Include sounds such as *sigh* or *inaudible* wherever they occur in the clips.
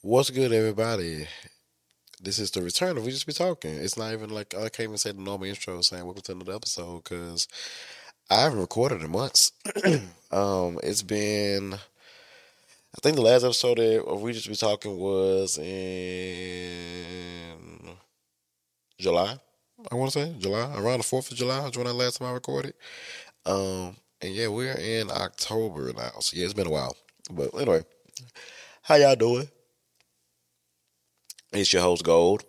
What's good, everybody? This is the return of We Just Be Talking. It's not even like I can't even say the normal intro saying welcome to another episode because I haven't recorded in months. *clears throat* um, it's been, I think the last episode of We Just Be Talking was in July. I want to say July, around the Fourth of July. Was when the last time I recorded. Um, and yeah, we're in October now, so yeah, it's been a while. But anyway, how y'all doing? It's your host Gold.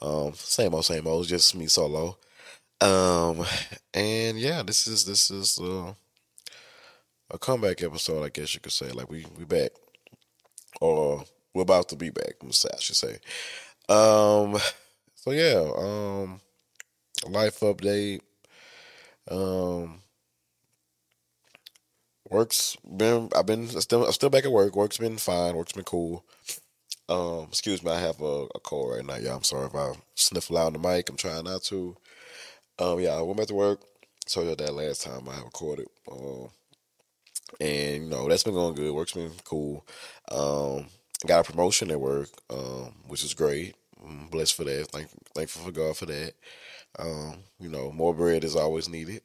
Um, same old, same old, just me solo. Um, and yeah, this is this is uh, a comeback episode, I guess you could say. Like we we back, or we're about to be back. I should say. Um, so yeah, um, life update. Um, work's been I've been still I'm still back at work. Work's been fine. Work's been cool. Um, excuse me, I have a, a cold right now, y'all. I'm sorry if I sniff loud on the mic. I'm trying not to. Um, yeah, I went back to work. Told you that last time I recorded. Um, and you know that's been going good. Work's been cool. Um, got a promotion at work, um, which is great. I'm blessed for that. Thank, thankful for God for that. Um, you know, more bread is always needed.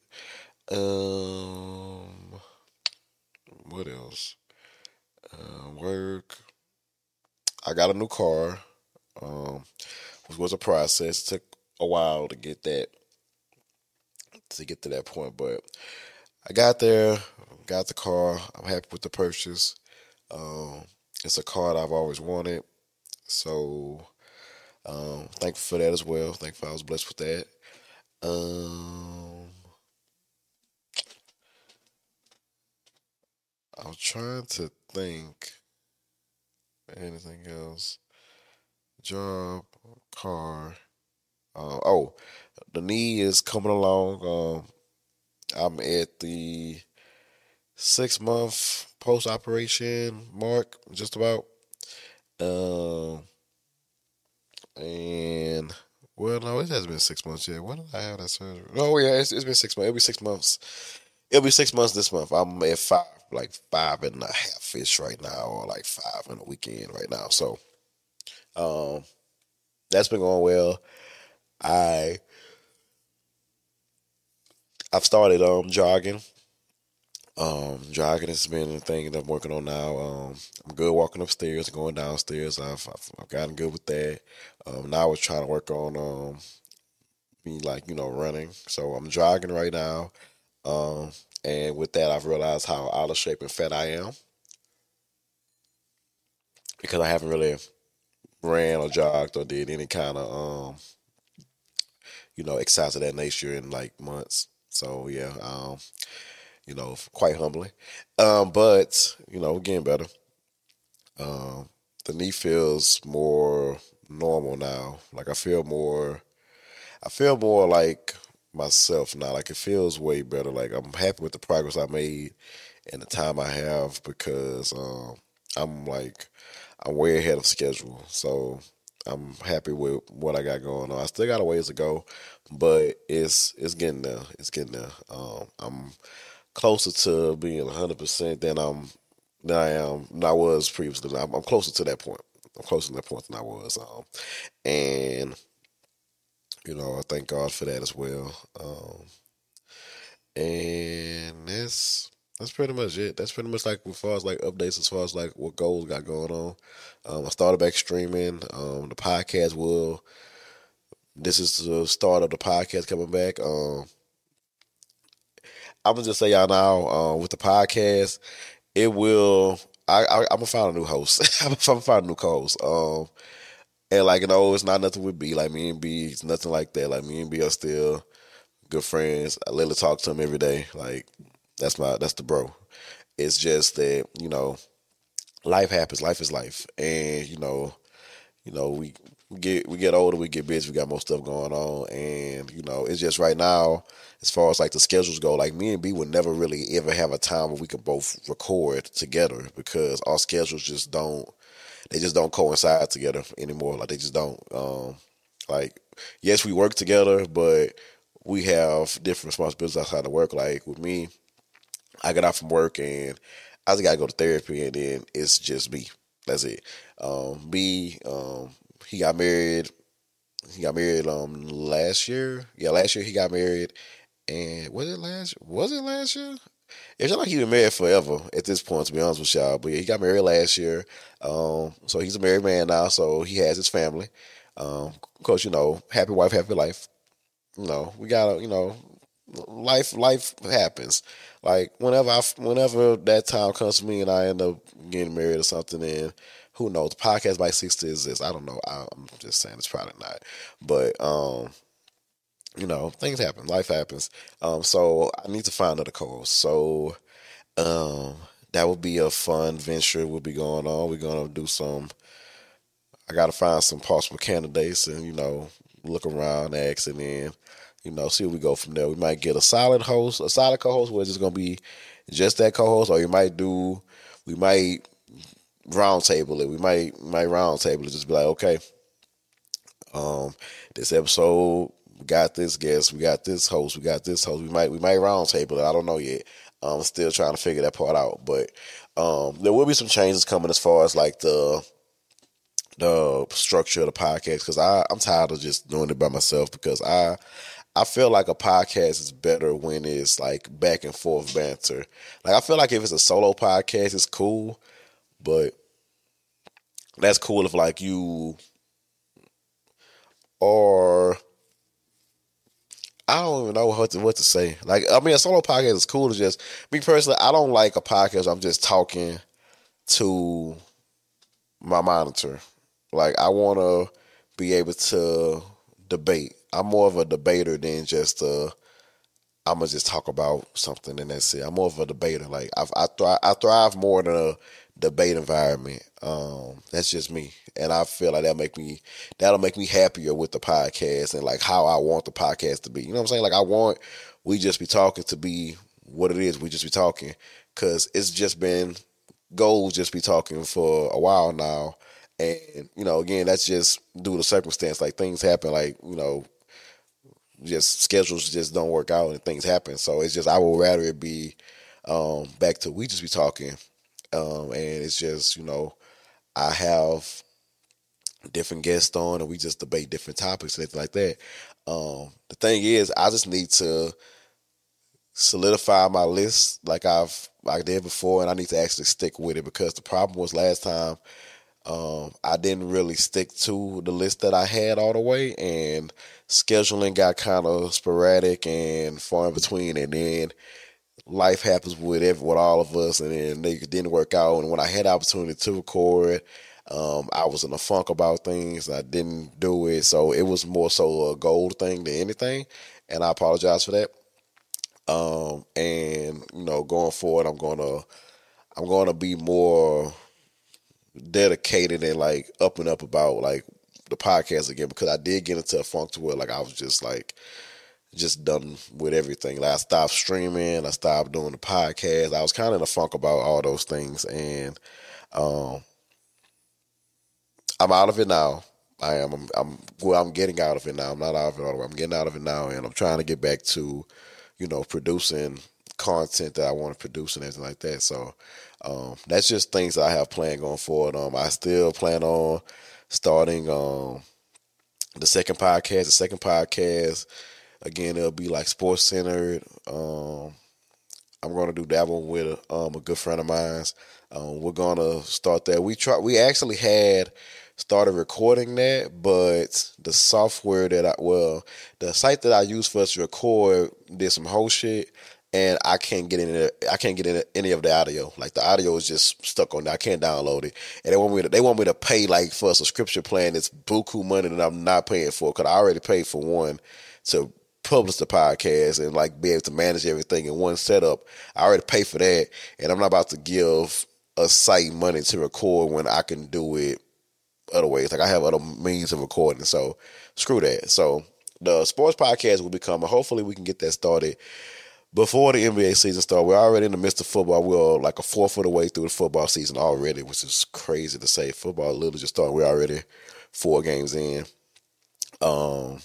Um, what else? Uh, work. I got a new car. Um, which was a process. It took a while to get that to get to that point, but I got there, got the car. I'm happy with the purchase. Um, it's a car that I've always wanted, so um, thankful for that as well. Thankful I was blessed with that. Um, I'm trying to think anything else. Job, car. Uh, oh, the knee is coming along. Um, I'm at the six month post operation mark, just about. Um, and well, no, it hasn't been six months yet. When did I have that surgery? Oh yeah, it's, it's been six months. It'll be six months. It'll be six months this month. I'm at five, like five and a half ish right now, or like five in a weekend right now. So, um, that's been going well. I I've started um jogging. Um, jogging has been a thing that I'm working on now. Um, I'm good walking upstairs, going downstairs. I've I've, I've gotten good with that. Um, now I was trying to work on um, me like you know running. So I'm jogging right now. Um, and with that, I've realized how out of shape and fat I am because I haven't really ran or jogged or did any kind of um, you know exercise of that nature in like months. So yeah, um, you know, quite humbling. Um, but you know, getting better. Um, the knee feels more normal now. Like I feel more. I feel more like myself now. Like it feels way better. Like I'm happy with the progress I made and the time I have because um, I'm like I'm way ahead of schedule. So I'm happy with what I got going on. I still got a ways to go, but it's it's getting there. It's getting there. Um, I'm closer to being 100 percent than I'm than I am than I was previously. I'm, I'm, closer to that point. I'm closer to that point than I was. Um, and you know, I thank God for that as well. Um, and that's that's pretty much it. That's pretty much like as far as like updates, as far as like what goals got going on. Um, I started back streaming. Um, the podcast will. This is the start of the podcast coming back. Um, I'm gonna just say y'all now uh, with the podcast, it will. I, I am gonna find a new host. *laughs* I'm gonna find a new co-host. Um, and like you know, it's not nothing with B. Like me and B, it's nothing like that. Like me and B are still good friends. I literally talk to him every day. Like that's my that's the bro. It's just that you know, life happens. Life is life, and you know, you know we get we get older, we get busy, we got more stuff going on, and you know, it's just right now. As far as like the schedules go, like me and B would never really ever have a time where we could both record together because our schedules just don't they just don't coincide together anymore. Like they just don't. Um, like yes, we work together, but we have different responsibilities outside of work. Like with me, I get out from work and I just gotta go to therapy, and then it's just me. That's it. Um, B, um, he got married. He got married um last year. Yeah, last year he got married. And was it last? Was it last year? It's not like he's been married forever at this point, to be honest with y'all. But yeah, he got married last year. Um, so he's a married man now. So he has his family. Um, of course, you know, happy wife, happy life. You know, we gotta, you know, life, life happens. Like whenever I, whenever that time comes to me and I end up getting married or something, and who knows, the podcast by six to exist. I don't know. I'm just saying it's probably not, but um, you know, things happen. Life happens. Um, so I need to find another co-host. So um, that would be a fun venture. We'll be going on. We're gonna do some. I gotta find some possible candidates and you know look around, ask, and then you know see where we go from there. We might get a solid host, a solid co-host, where it's just gonna be just that co-host, or you might do. We might roundtable it. We might might roundtable it. Just be like, okay, um, this episode we got this guest, we got this host, we got this host. We might we might roundtable it. I don't know yet. I'm still trying to figure that part out. But um, there will be some changes coming as far as like the the structure of the podcast because I I'm tired of just doing it by myself because I I feel like a podcast is better when it's like back and forth banter. Like I feel like if it's a solo podcast, it's cool, but that's cool if like you or I don't even know what to what to say. Like, I mean, a solo podcast is cool to just me personally. I don't like a podcast. I'm just talking to my monitor. Like, I want to be able to debate. I'm more of a debater than just a. I'm gonna just talk about something and that's it. I'm more of a debater. Like I, I thrive, I thrive more than a debate environment. Um, that's just me, and I feel like that make me that'll make me happier with the podcast and like how I want the podcast to be. You know what I'm saying? Like I want we just be talking to be what it is. We just be talking because it's just been goals just be talking for a while now, and you know again that's just due to circumstance. Like things happen. Like you know just schedules just don't work out and things happen. So it's just I would rather it be um, back to we just be talking um, and it's just, you know, I have different guests on and we just debate different topics and things like that. Um, the thing is, I just need to solidify my list like I've I did before, and I need to actually stick with it because the problem was last time um, I didn't really stick to the list that I had all the way, and scheduling got kind of sporadic and far in between, and then life happens with every, with all of us, and then it didn't work out. And when I had opportunity to record, um, I was in a funk about things. I didn't do it, so it was more so a goal thing than anything, and I apologize for that. Um, and you know, going forward, I'm gonna I'm gonna be more dedicated and like up and up about like the podcast again because I did get into a funk to where like I was just like just done with everything. Like I stopped streaming, I stopped doing the podcast. I was kind of in a funk about all those things, and um, I'm out of it now. I am. I'm, I'm. Well, I'm getting out of it now. I'm not out of it all. I'm getting out of it now, and I'm trying to get back to, you know, producing content that I want to produce and everything like that. So um, that's just things I have planned going forward. Um, I still plan on starting um the second podcast. The second podcast Again, it'll be like sports centered. Um, I'm gonna do that one with a, um, a good friend of mine's. Um, we're gonna start that. We try. We actually had started recording that, but the software that I well, the site that I use for us to record did some whole shit, and I can't get any. I can't get any, any of the audio. Like the audio is just stuck on there. I can't download it, and they want me to. They want me to pay like for a subscription plan. It's buku money that I'm not paying for because I already paid for one to publish the podcast and like be able to manage everything in one setup. I already pay for that, and I'm not about to give a site money to record when I can do it other ways. Like I have other means of recording, so screw that. So the sports podcast will become. Hopefully, we can get that started before the NBA season starts. We're already in the midst of football. We're like a fourth of the way through the football season already, which is crazy to say. Football literally just started. We're already four games in. Um,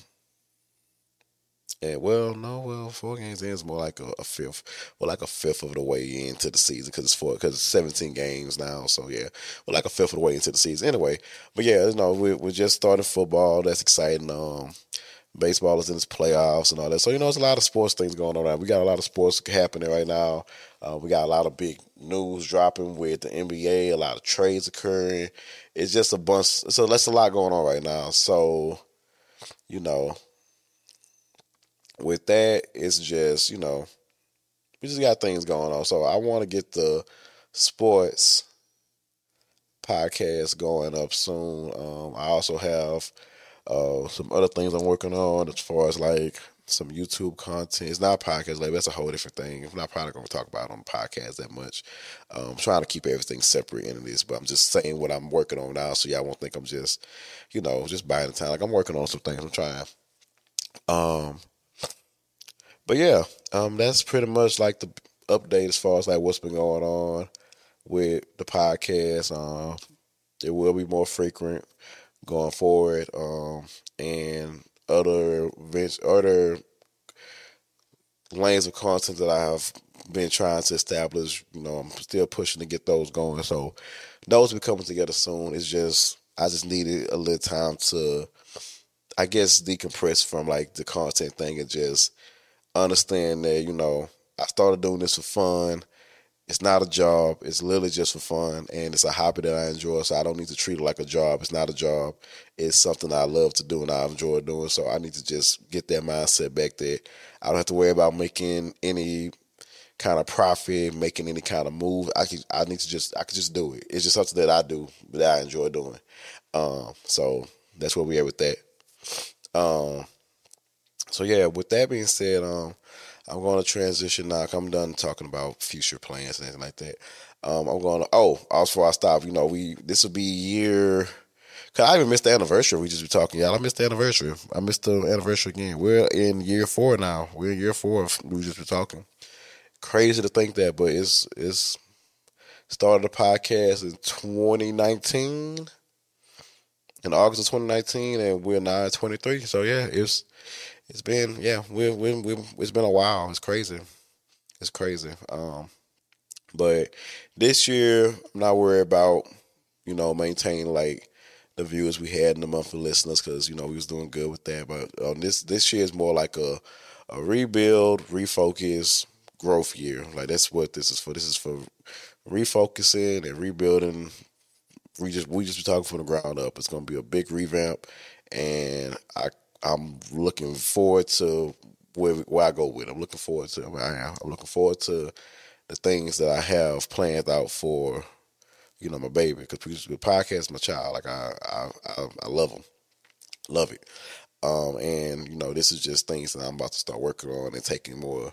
And well, no, well, four games in is more like a, a fifth, well, like a fifth of the way into the season because it's four, because it's seventeen games now. So yeah, well, like a fifth of the way into the season. Anyway, but yeah, you know, we we just started football. That's exciting. Um, baseball is in its playoffs and all that. So you know, there's a lot of sports things going on. Now. We got a lot of sports happening right now. Uh, we got a lot of big news dropping with the NBA. A lot of trades occurring. It's just a bunch. So that's a lot going on right now. So you know with that, it's just, you know, we just got things going on. So I want to get the sports podcast going up soon. Um, I also have uh, some other things I'm working on as far as like some YouTube content. It's not podcast label. That's a whole different thing. I'm not probably going to talk about on podcast that much. Um, I'm trying to keep everything separate in this, but I'm just saying what I'm working on now, so y'all won't think I'm just, you know, just buying the time. Like I'm working on some things. I'm trying. Um, but yeah, um, that's pretty much like the update as far as like what's been going on with the podcast. Um, it will be more frequent going forward, um, and other other lanes of content that I have been trying to establish. You know, I'm still pushing to get those going. So those will be coming together soon. It's just I just needed a little time to, I guess, decompress from like the content thing and just understand that, you know, I started doing this for fun. It's not a job. It's literally just for fun. And it's a hobby that I enjoy. So I don't need to treat it like a job. It's not a job. It's something I love to do and I enjoy doing. So I need to just get that mindset back there. I don't have to worry about making any kind of profit, making any kind of move. I can, I need to just I can just do it. It's just something that I do that I enjoy doing. Um, so that's where we are with that. Um, so yeah, with that being said, um, I'm going to transition now. I'm done talking about future plans and anything like that. Um, I'm going to. Oh, also I stop, you know, we this will be year. Cause I even missed the anniversary. We just be talking, y'all. I missed the anniversary. I missed the anniversary again. We're in year four now. We're in year four. we just be talking. Crazy to think that, but it's it's started the podcast in 2019 in August of 2019, and we're now at 23. So yeah, it's it's been yeah, we we we it's been a while. It's crazy. It's crazy. Um, but this year, I'm not worried about you know maintaining like the viewers we had in the monthly listeners because you know we was doing good with that. But um, this this year is more like a a rebuild, refocus, growth year. Like that's what this is for. This is for refocusing and rebuilding. We just we just be talking from the ground up. It's gonna be a big revamp, and I I'm looking forward to where where I go with. I'm looking forward to. I I'm looking forward to the things that I have planned out for, you know, my baby. Because the podcast, my child, like I, I, I, I love them, love it. Um, and you know, this is just things that I'm about to start working on and taking more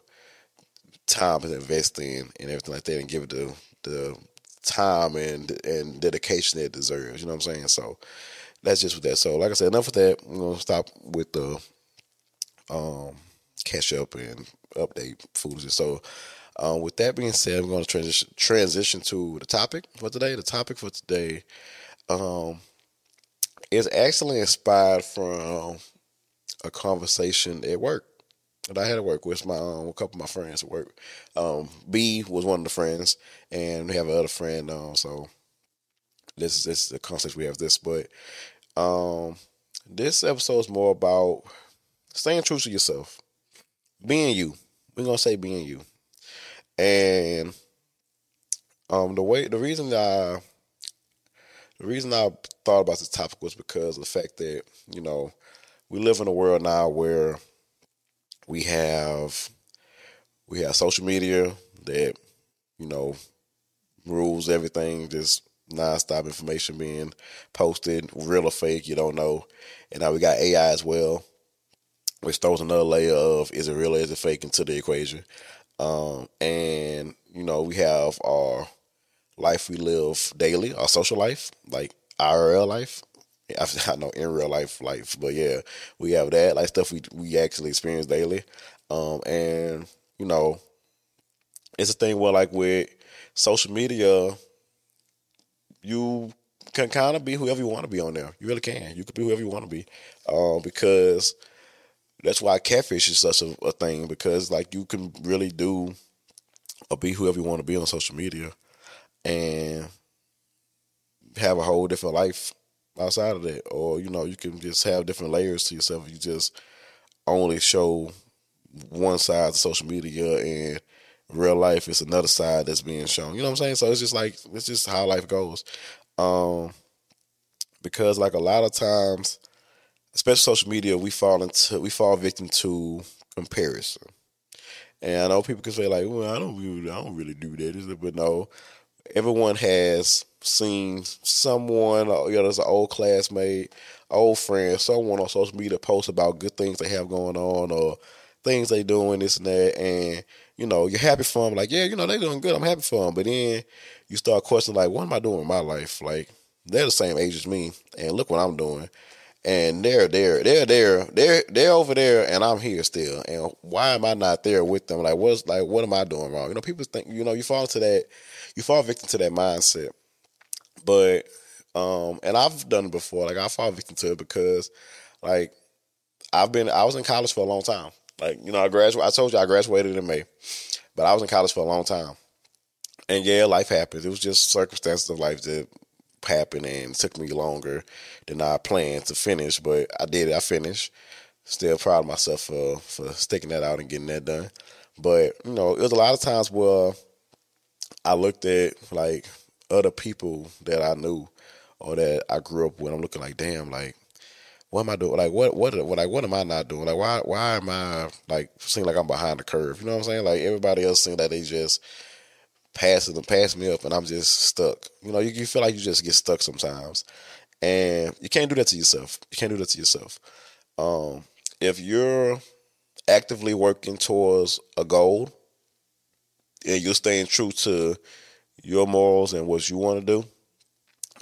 time and investing and everything like that, and give it the the time and and dedication it deserves. You know what I'm saying? So that's just with that. So, like I said, enough with that. I'm gonna stop with the um, catch up and update foolishness. So, um, with that being said, I'm going to transition transition to the topic for today. The topic for today um, is actually inspired from a conversation at work that I had at work with my um, a couple of my friends at work. Um, B was one of the friends, and we have another friend. Um, so this is this is the concept we have this, but um, this episode is more about staying true to yourself, being you. We're gonna say being you, and um, the way the reason I the reason I thought about this topic was because of the fact that you know we live in a world now where we have we have social media that you know rules everything just nonstop information being posted, real or fake, you don't know. And now we got AI as well, which throws another layer of is it real or is it fake into the equation. Um, and you know, we have our life we live daily, our social life, like IRL life. *laughs* I know in real life life, but yeah, we have that like stuff we we actually experience daily. Um, and you know, it's a thing where like with social media, you can kind of be whoever you want to be on there. You really can. You can be whoever you want to be, uh, because that's why catfish is such a, a thing because like you can really do or be whoever you want to be on social media and have a whole different life outside of that. Or, you know, you can just have different layers to yourself. You just only show one side of social media and real life is another side that's being shown. You know what I'm saying? So it's just like it's just how life goes. Um because like a lot of times, especially social media, we fall into we fall victim to comparison. And I know people can say like, "Well, I don't really, I don't really do that," but no, everyone has seen someone, you know, there's an old classmate, old friend, someone on social media post about good things they have going on or things they doing, this and that, and you know, you're happy for them. Like, yeah, you know, they're doing good. I'm happy for them. But then you start questioning, like, what am I doing in my life? Like, they're the same age as me, and look what I'm doing. And they're there, they're there, they're they're over there, and I'm here still. And why am I not there with them? Like, what's like, what am I doing wrong? You know, people think, you know, you fall into that, you fall victim to that mindset. But, um, and I've done it before. Like, I fall victim to it because, like, I've been, I was in college for a long time. Like, you know, I graduated, I told you I graduated in May, but I was in college for a long time. And yeah, life happens. It was just circumstances of life that happened and took me longer than I planned to finish, but I did it. I finished. Still proud of myself for for sticking that out and getting that done. But you know, it was a lot of times where I looked at like other people that I knew or that I grew up with. I'm looking like, damn, like what am I doing? Like what what like what am I not doing? Like why why am I like seem like I'm behind the curve? You know what I'm saying? Like everybody else seeing that they just passes and pass me up, and I'm just stuck. You know, you, you feel like you just get stuck sometimes, and you can't do that to yourself. You can't do that to yourself. Um, if you're actively working towards a goal and you're staying true to your morals and what you want to do,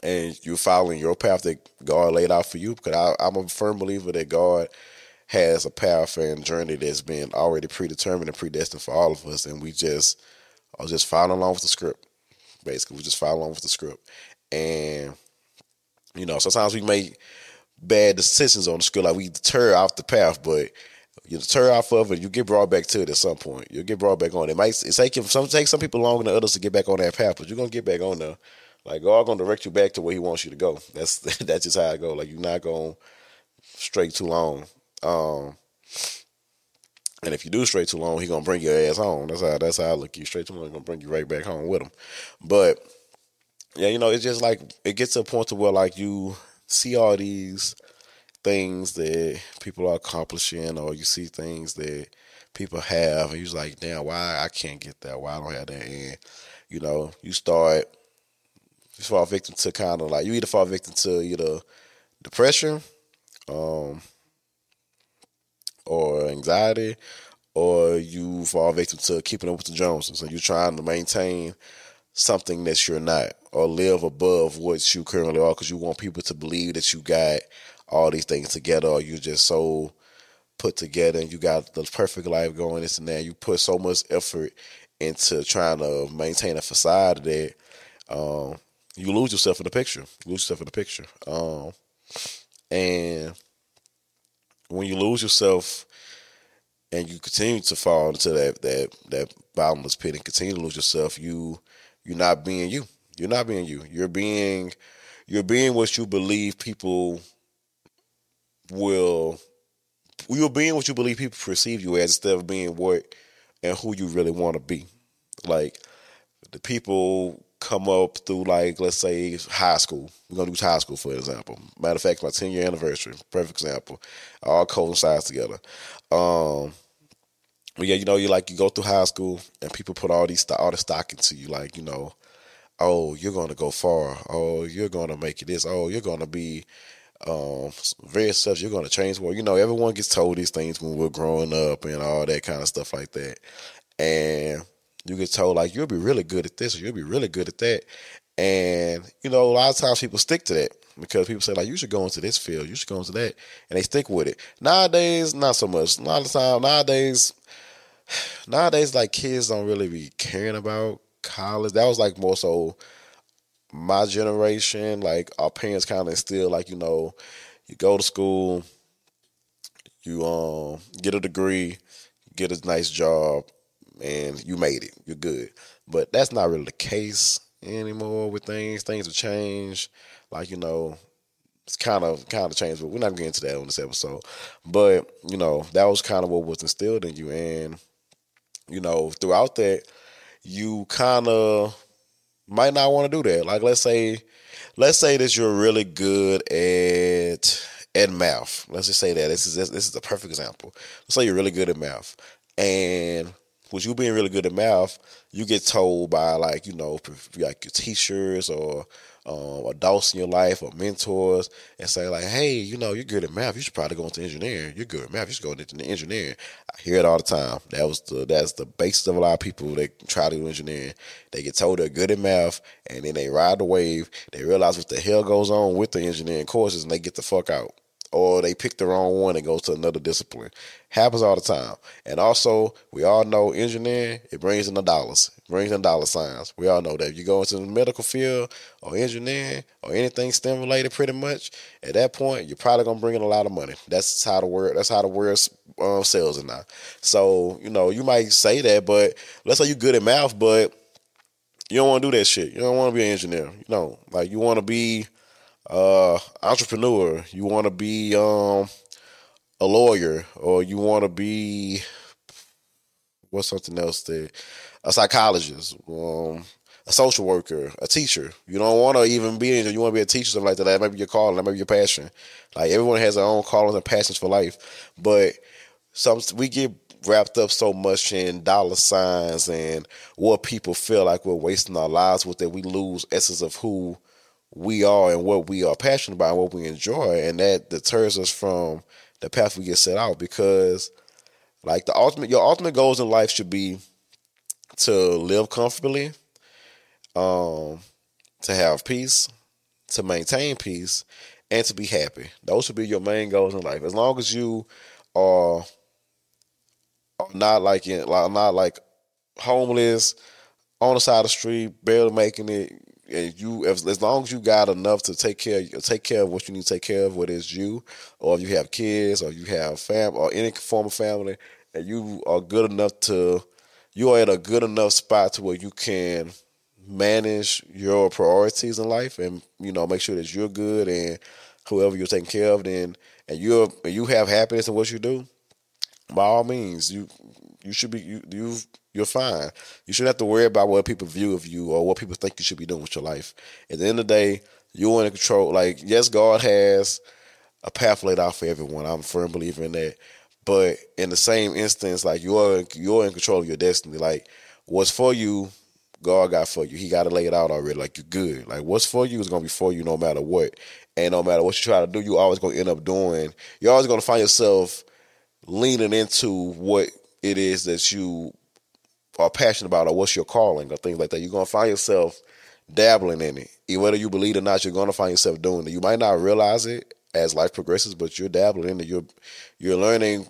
and you're following your path that God laid out for you, because I, I'm a firm believer that God has a path and journey that's been already predetermined and predestined for all of us, and we just are just following along with the script. Basically, we just follow along with the script, and you know, sometimes we make bad decisions on the script, like we deter off the path, but you deter off of it, you get brought back to it at some point. You'll get brought back on. It might it take some take some people longer than others to get back on that path, but you're gonna get back on there. Like God gonna direct you back to where He wants you to go. That's *laughs* that's just how I go. Like you're not going straight too long. Um, and if you do straight too long, he gonna bring your ass home. That's how that's how I look. You straight too long, gonna bring you right back home with him. But yeah, you know, it's just like it gets to a point to where like you see all these things that people are accomplishing, or you see things that people have, and you're like, damn, why I can't get that? Why I don't have that? And you know, you start you fall victim to kind of like you either fall victim to either depression, um, or anxiety, or you fall victim to keeping up with the Joneses, and you're trying to maintain something that you're not, or live above what you currently are, because you want people to believe that you got all these things together, or you're just so put together and you got the perfect life going, this and that. You put so much effort into trying to maintain a facade that um, you lose yourself in the picture. You lose yourself in the picture. Um, and when you lose yourself and you continue to fall into that that that bottomless pit and continue to lose yourself, you you're not being you. You're not being you. You're being you're being what you believe people will you're being what you believe people perceive you as instead of being what and who you really want to be. Like the people come up through like let's say high school. We're gonna use high school for example. Matter of fact, my ten year anniversary, perfect example. All coincides together. Um, but yeah, you know, you like you go through high school and people put all these all the stock into you, like you know, oh you're gonna go far, oh you're gonna make it this, oh you're gonna be um, various stuff. You're gonna change. Well, you know, everyone gets told these things when we're growing up and all that kind of stuff like that, and you get told like you'll be really good at this or you'll be really good at that. And, you know, a lot of times people stick to that because people say like you should go into this field, you should go into that, and they stick with it. Nowadays, not so much. A lot of time nowadays *sighs* nowadays like kids don't really be caring about college. That was like more so my generation. Like our parents kinda instill like, you know, you go to school, You um get a degree, get a nice job, and you made it. You're good. But that's not really the case anymore with things. Things have changed. Like, you know, it's kind of kind of changed, but we're not getting into that on this episode. But, you know, that was kind of what was instilled in you. And, you know, throughout that, you kind of might not want to do that. Like let's say let's say that you're really good at at math. Let's just say that this is this is a perfect example. Let's say you're really good at math, and with you being really good at math, you get told by like you know like your teachers or um, adults in your life or mentors and say like, hey, you know, you're good at math. You should probably go into engineering. You're good at math. You should go into engineering. I hear it all the time. That was the that's the basis of a lot of people that try to do engineering. They get told they're good at math, and then they ride the wave. They realize what the hell goes on with the engineering courses, and they get the fuck out or they pick the wrong one and goes to another discipline. Happens all the time. And also, we all know engineering, it brings in the dollars. It brings in dollar signs. We all know that. If you go into the medical field or engineering or anything STEM related pretty much, at that point, you're probably gonna bring in a lot of money. That's how the word that's how the word um, sells it now. So, you know, you might say that, but let's say you're good at math, but you don't want to do that shit. You don't want to be an engineer. You know, like you want to be uh, entrepreneur, you want to be um, a lawyer, or you want to be what's something else that a psychologist, um, a social worker, a teacher. You don't want to even be you want to be a teacher, something like that. That might be your calling, that might be your passion. Like everyone has their own callings and passions for life, but some we get wrapped up so much in dollar signs and what people feel like we're wasting our lives with that we lose essence of who we are and what we are passionate about and what we enjoy and that deters us from the path we get set out because like the ultimate your ultimate goals in life should be to live comfortably um to have peace to maintain peace and to be happy. Those should be your main goals in life. As long as you are, not like in, like not like homeless on the side of the street barely making it and you as, as long as you got enough to take care take care of what you need to take care of, whether it's you or if you have kids or you have fam or any form of family, and you are good enough to you are at a good enough spot to where you can manage your priorities in life and you know make sure that you're good and whoever you're taking care of then and you're you have happiness in what you do by all means you you should be you you you're fine. You shouldn't have to worry about what people view of you or what people think you should be doing with your life. At the end of the day, you're in control. Like, yes, God has a path laid out for everyone. I'm a firm believer in that. But in the same instance, like you're you're in control of your destiny. Like what's for you, God got for you. He got to lay it out already. Like you're good. Like what's for you is gonna be for you no matter what. And no matter what you try to do, you always gonna end up doing. You're always gonna find yourself leaning into what it is that you are passionate about or what's your calling or things like that. You're gonna find yourself dabbling in it. Whether you believe it or not, you're gonna find yourself doing it. You might not realize it as life progresses, but you're dabbling in it. You're you're learning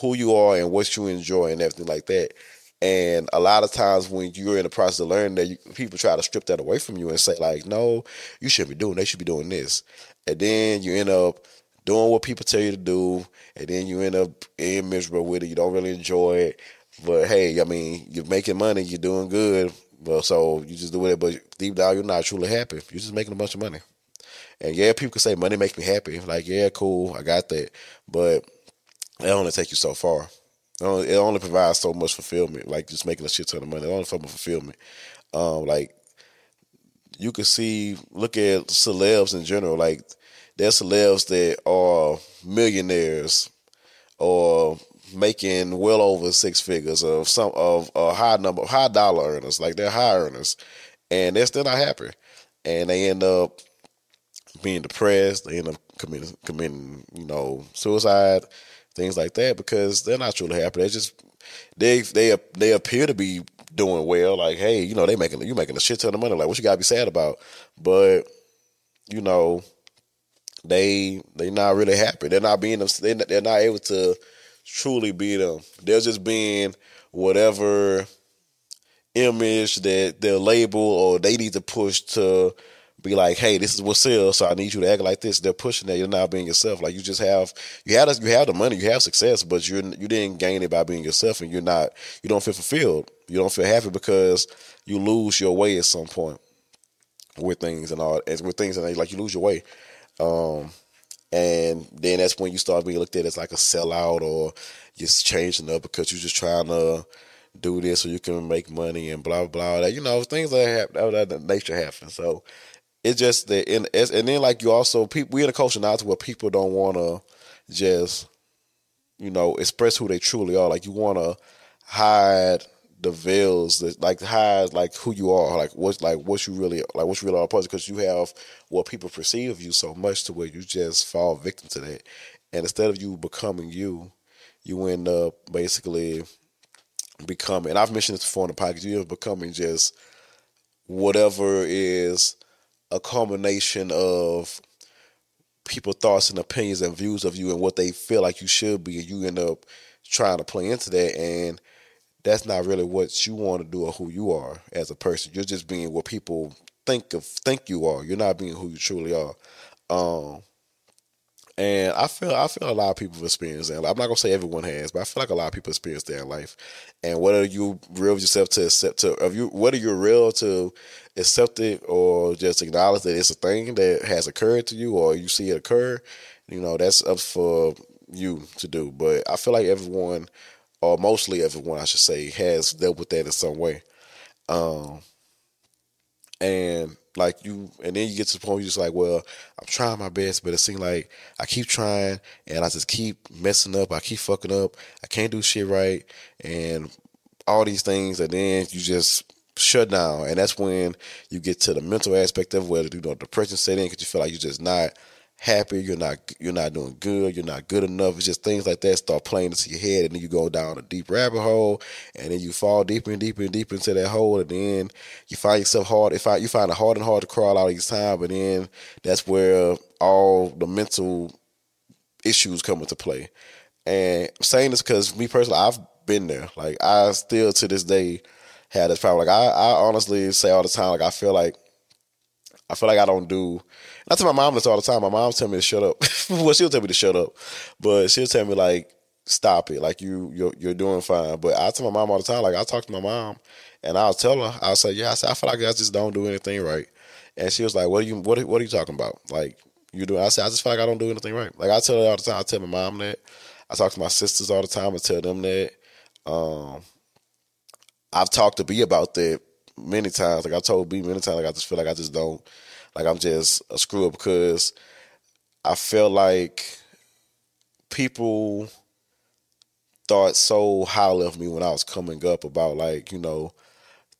who you are and what you enjoy and everything like that. And a lot of times when you're in the process of learning that, you, people try to strip that away from you and say like, no, you shouldn't be doing. They should be doing this. And then you end up doing what people tell you to do, and then you end up being miserable with it. You don't really enjoy it. But hey, I mean, you're making money, you're doing good. Well, so you just do it, but deep down, you're not truly happy. You're just making a bunch of money. And yeah, people can say money makes me happy. Like, yeah, cool, I got that. But it only take you so far. It only, it only provides so much fulfillment. Like just making a shit ton of money. It only for fulfillment. Um, like you can see, look at celebs in general. Like there's celebs that are millionaires or making well over six figures of some of a high number of high dollar earners like they're high earners and they're still not happy. And they end up being depressed they end up committing committing you know suicide things like that because they're not truly happy. They just they they they appear to be doing well like hey you know they making you making a shit ton of money like what you gotta be sad about? But you know they they're not really happy. They're not being they're not able to truly be them. They're just being whatever image that their label or they need to push to be like, hey, this is what sells, so I need you to act like this. They're pushing that. You're not being yourself. Like you just have you have you have the money, you have success, but you're you didn't gain it by being yourself, and you're not you don't feel fulfilled. You don't feel happy because you lose your way at some point with things and all as with things and like you lose your way. Um, and then that's when you start being looked at as like a sellout or just changing up because you're just trying to do this so you can make money and blah blah blah. You know things that happen that, that nature happen. So it's just that and and then like you also people we in a culture now to where people don't want to just you know express who they truly are. Like you want to hide the veils that like hide like who you are, like what's like what you really like what you really are because you have what people perceive of you so much to where you just fall victim to that. And instead of you becoming you, you end up basically becoming and I've mentioned this before in the podcast, you end up becoming just whatever is a culmination of people thoughts and opinions and views of you and what they feel like you should be and you end up trying to play into that and that's not really what you want to do or who you are as a person. You're just being what people think of think you are. You're not being who you truly are. Um, and I feel I feel a lot of people have experienced that. I'm not gonna say everyone has, but I feel like a lot of people experience that in life. And whether you real yourself to accept to of you whether you're real to accept it or just acknowledge that it's a thing that has occurred to you or you see it occur, you know, that's up for you to do. But I feel like everyone or mostly everyone, I should say, has dealt with that in some way. Um, and like you, and then you get to the point you're just like, well, I'm trying my best, but it seems like I keep trying and I just keep messing up. I keep fucking up. I can't do shit right, and all these things, and then you just shut down, and that's when you get to the mental aspect of whether you know depression set in because you feel like you're just not happy, you're not you're not doing good, you're not good enough. It's just things like that start playing into your head, and then you go down a deep rabbit hole, and then you fall deeper and deeper and deeper into that hole, and then you find yourself hard. If you find it hard and hard to crawl out each time, but then that's where all the mental issues come into play. And I'm saying this because me personally, I've been there. Like I still to this day have this problem. Like I, I honestly say all the time, like I feel like I feel like I don't do I tell my mom this all the time. My mom tell me to shut up. *laughs* well, she'll tell me to shut up, but she'll tell me like, stop it. Like you, you're, you're doing fine. But I tell my mom all the time. Like I talk to my mom, and I'll tell her. I'll say, yeah. I say I feel like I just don't do anything right. And she was like, what are you, what, what are you talking about? Like you do? I said, I just feel like I don't do anything right. Like I tell her all the time. I tell my mom that. I talk to my sisters all the time. I tell them that. Um, I've talked to B about that many times. Like I told B many times. Like I just feel like I just don't like I'm just a screw up because I feel like people thought so highly of me when I was coming up about like, you know,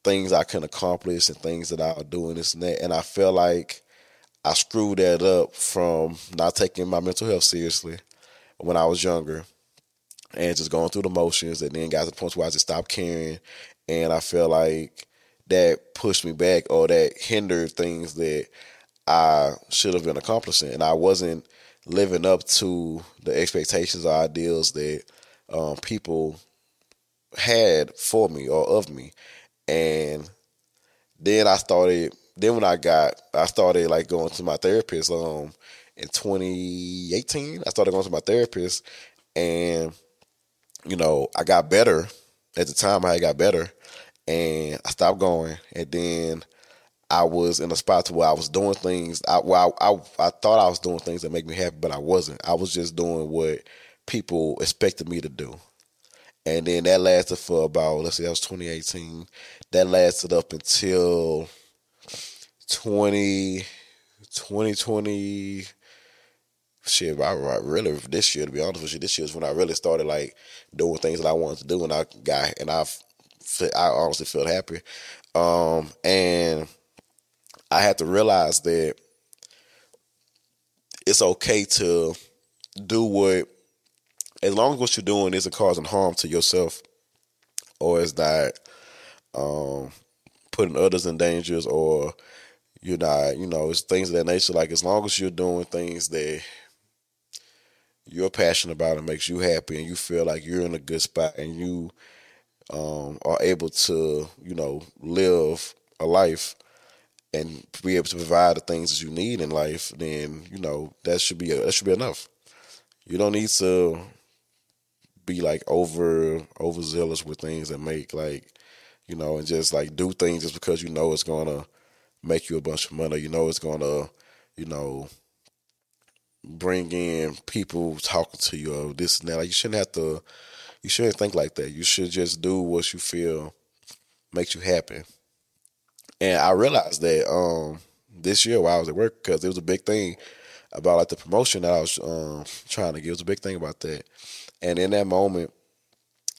things I can accomplish and things that I'll do and this and that. And I feel like I screwed that up from not taking my mental health seriously when I was younger and just going through the motions and then got to the point where I just stopped caring. And I feel like that pushed me back or that hindered things that I should have been accomplishing. And I wasn't living up to the expectations or ideals that um, people had for me or of me. And then I started, then when I got, I started like going to my therapist um, in 2018. I started going to my therapist and, you know, I got better. At the time, I got better and I stopped going. And then I was in a spot to where I was doing things. I, well, I, I, I thought I was doing things that make me happy, but I wasn't. I was just doing what people expected me to do. And then that lasted for about let's see, that was 2018. That lasted up until 20, 2020. Shit, I, I really this year to be honest with you, this year is when I really started like doing things that I wanted to do, and I got and I I honestly felt happy. Um, and I had to realize that it's okay to do what, as long as what you're doing isn't causing harm to yourself, or is not um, putting others in dangers, or you're not, you know, it's things of that nature. Like as long as you're doing things that you're passionate about and makes you happy, and you feel like you're in a good spot, and you um, are able to, you know, live a life and be able to provide the things that you need in life, then you know that should be that should be enough. You don't need to be like over overzealous with things that make like you know and just like do things just because you know it's gonna make you a bunch of money. You know it's gonna you know bring in people talking to you or this and that. Like you shouldn't have to. You shouldn't think like that. You should just do what you feel makes you happy. And I realized that um, this year while I was at work because it was a big thing about like the promotion that I was um, trying to get. It was a big thing about that. And in that moment,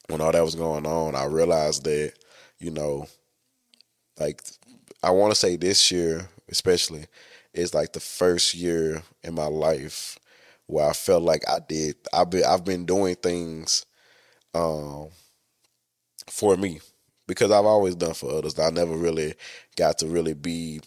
when all that was going on, I realized that you know, like I want to say this year especially is like the first year in my life where I felt like I did. I've been I've been doing things um, for me because I've always done for others. I never really got to really be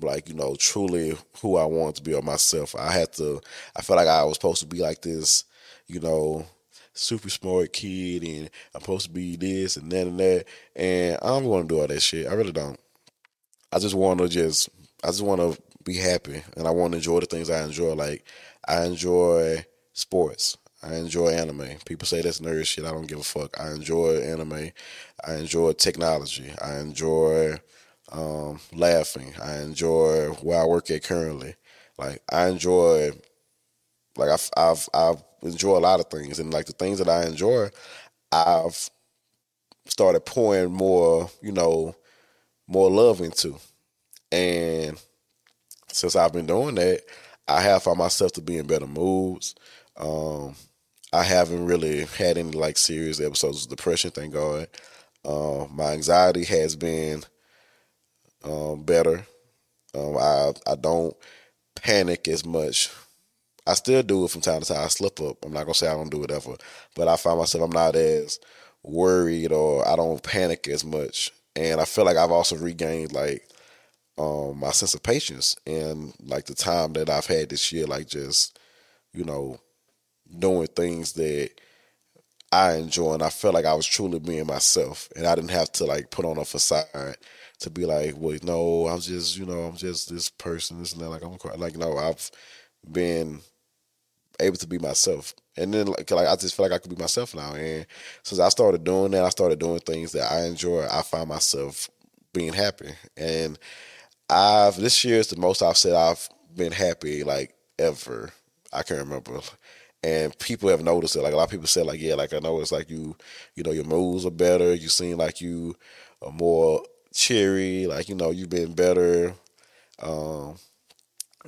like you know truly who I want to be or myself. I had to. I felt like I was supposed to be like this, you know, super smart kid, and I'm supposed to be this and that and that. And I don't want to do all that shit. I really don't. I just want to just. I just want to be happy, and I want to enjoy the things I enjoy. Like I enjoy sports. I enjoy anime. People say that's nerd shit. I don't give a fuck. I enjoy anime. I enjoy technology. I enjoy um, laughing. I enjoy where I work at currently. Like I enjoy, like I've I've I've enjoy a lot of things, and like the things that I enjoy, I've started pouring more, you know, more love into, and since I've been doing that, I have found myself to be in better moods. Um, I haven't really had any like serious episodes of depression, thank God. Uh, my anxiety has been um, better. Um, I I don't panic as much. I still do it from time to time. I slip up. I'm not gonna say I don't do it ever, but I find myself I'm not as worried or I don't panic as much. And I feel like I've also regained like um, my sense of patience and like the time that I've had this year, like just you know doing things that I enjoy, and I felt like I was truly being myself, and I didn't have to like put on a facade to be like, wait, no, I'm just, you know, I'm just this person, this and that. Like I'm like, no, I've been able to be myself, and then like, like I just feel like I could be myself now. And since I started doing that, I started doing things that I enjoy. I find myself being happy, and I've this year is the most I've said I've been happy like ever. I can't remember and people have noticed it. Like a lot of people said, like, yeah, like I know it's like you, you know, your moves are better. You seem like you are more cheery. Like you know, you've been better, um,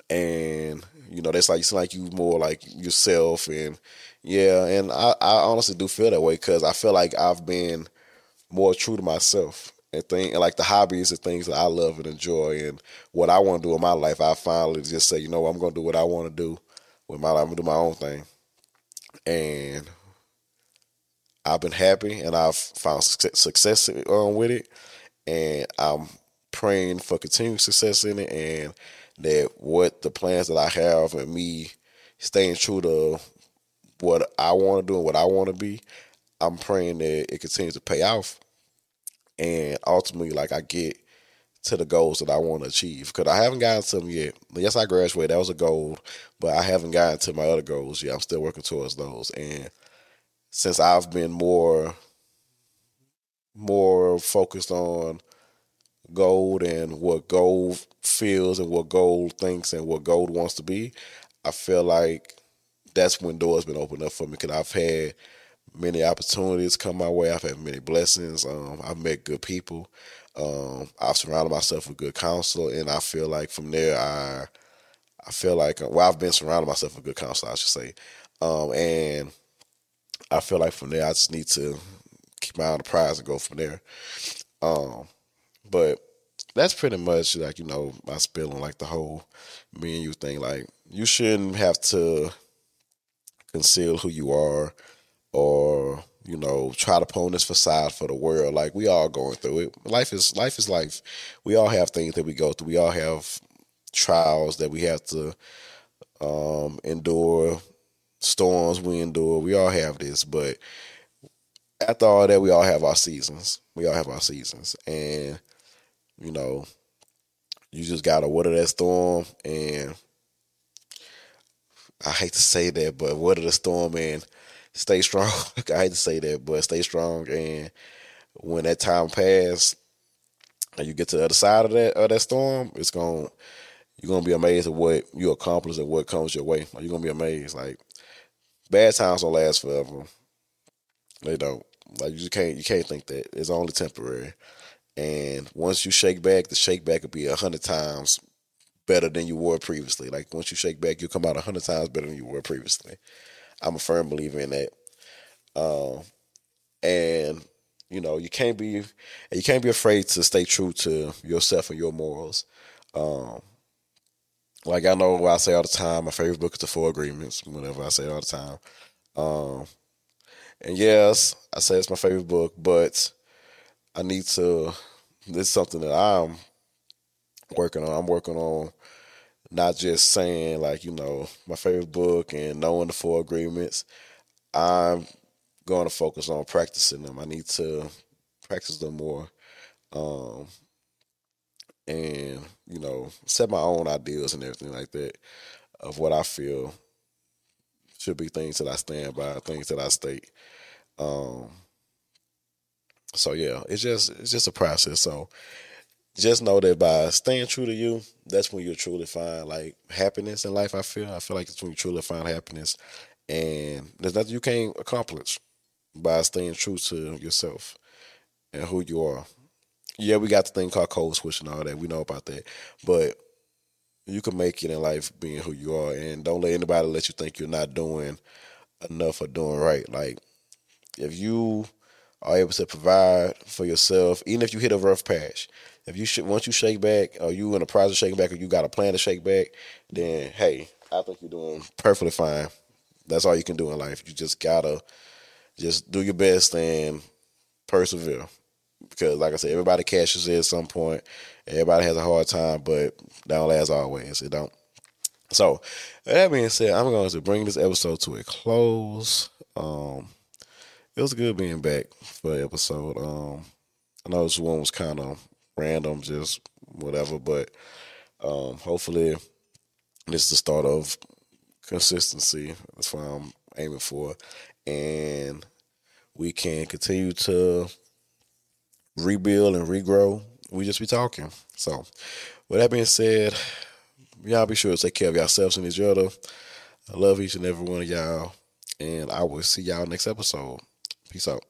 and you know, that's like you seem like you more like yourself. And yeah, and I, I honestly do feel that way because I feel like I've been more true to myself and think and like the hobbies and things that I love and enjoy and what I want to do in my life. I finally just say, you know, I'm going to do what I want to do with my life. I'm gonna do my own thing and I've been happy and I've found success um, with it, and I'm praying for continued success in it, and that what the plans that I have and me staying true to what I want to do and what I want to be, I'm praying that it continues to pay off, and ultimately, like I get to the goals that I want to achieve because I haven't gotten to them yet. Yes, I graduated. That was a goal, but I haven't gotten to my other goals yet. I'm still working towards those. And since I've been more more focused on gold and what gold feels and what gold thinks and what gold wants to be, I feel like that's when doors been opened up for me because I've had many opportunities come my way. I've had many blessings. Um, I've met good people. Um, I've surrounded myself with good counsel, and I feel like from there, I I feel like well, I've been surrounding myself with good counsel, I should say, um, and I feel like from there, I just need to keep my eye on the prize and go from there. Um, but that's pretty much like you know my spill on like the whole me and you thing. Like you shouldn't have to conceal who you are or you know, try to on this facade for the world. Like we all going through it. Life is life is life. We all have things that we go through. We all have trials that we have to um, endure, storms we endure. We all have this, but after all that, we all have our seasons. We all have our seasons, and you know, you just gotta weather that storm and I hate to say that, but weather the storm and stay strong. *laughs* I hate to say that, but stay strong and when that time passes and you get to the other side of that of that storm, it's going you're gonna be amazed at what you accomplish and what comes your way. You're gonna be amazed. Like bad times don't last forever. They don't. Like you just can't you can't think that it's only temporary. And once you shake back, the shake back will be a hundred times better than you were previously. Like once you shake back, you'll come out a hundred times better than you were previously. I'm a firm believer in that. Um, and you know, you can't be you can't be afraid to stay true to yourself and your morals. Um, like I know what I say all the time, my favorite book is the Four Agreements. Whenever I say all the time, um, and yes, I say it's my favorite book, but I need to. This is something that I'm working on. I'm working on not just saying like you know my favorite book and knowing the four agreements. I'm going to focus on practicing them. I need to practice them more, um, and you know set my own ideals and everything like that of what I feel should be things that I stand by, things that I state. Um, so yeah, it's just it's just a process. So just know that by staying true to you, that's when you'll truly find like happiness in life. I feel. I feel like it's when you truly find happiness, and there's nothing you can't accomplish by staying true to yourself and who you are. Yeah, we got the thing called code switch and all that. We know about that, but you can make it in life being who you are, and don't let anybody let you think you're not doing enough or doing right. Like if you are able to provide for yourself, even if you hit a rough patch, if you should once you shake back, or you in a process of shaking back, or you got a plan to shake back, then hey, I think you're doing perfectly fine. That's all you can do in life. You just gotta just do your best and persevere. Because like I said, everybody cashes in at some point. Everybody has a hard time, but don't last always. It don't. So that being said, I'm going to bring this episode to a close. Um, it was good being back for the episode. Um, I know this one was kind of random, just whatever, but um, hopefully this is the start of consistency. That's what I'm aiming for, and we can continue to rebuild and regrow. We just be talking. So, with that being said, y'all be sure to take care of yourselves and each other. I love each and every one of y'all, and I will see y'all next episode. Peace out.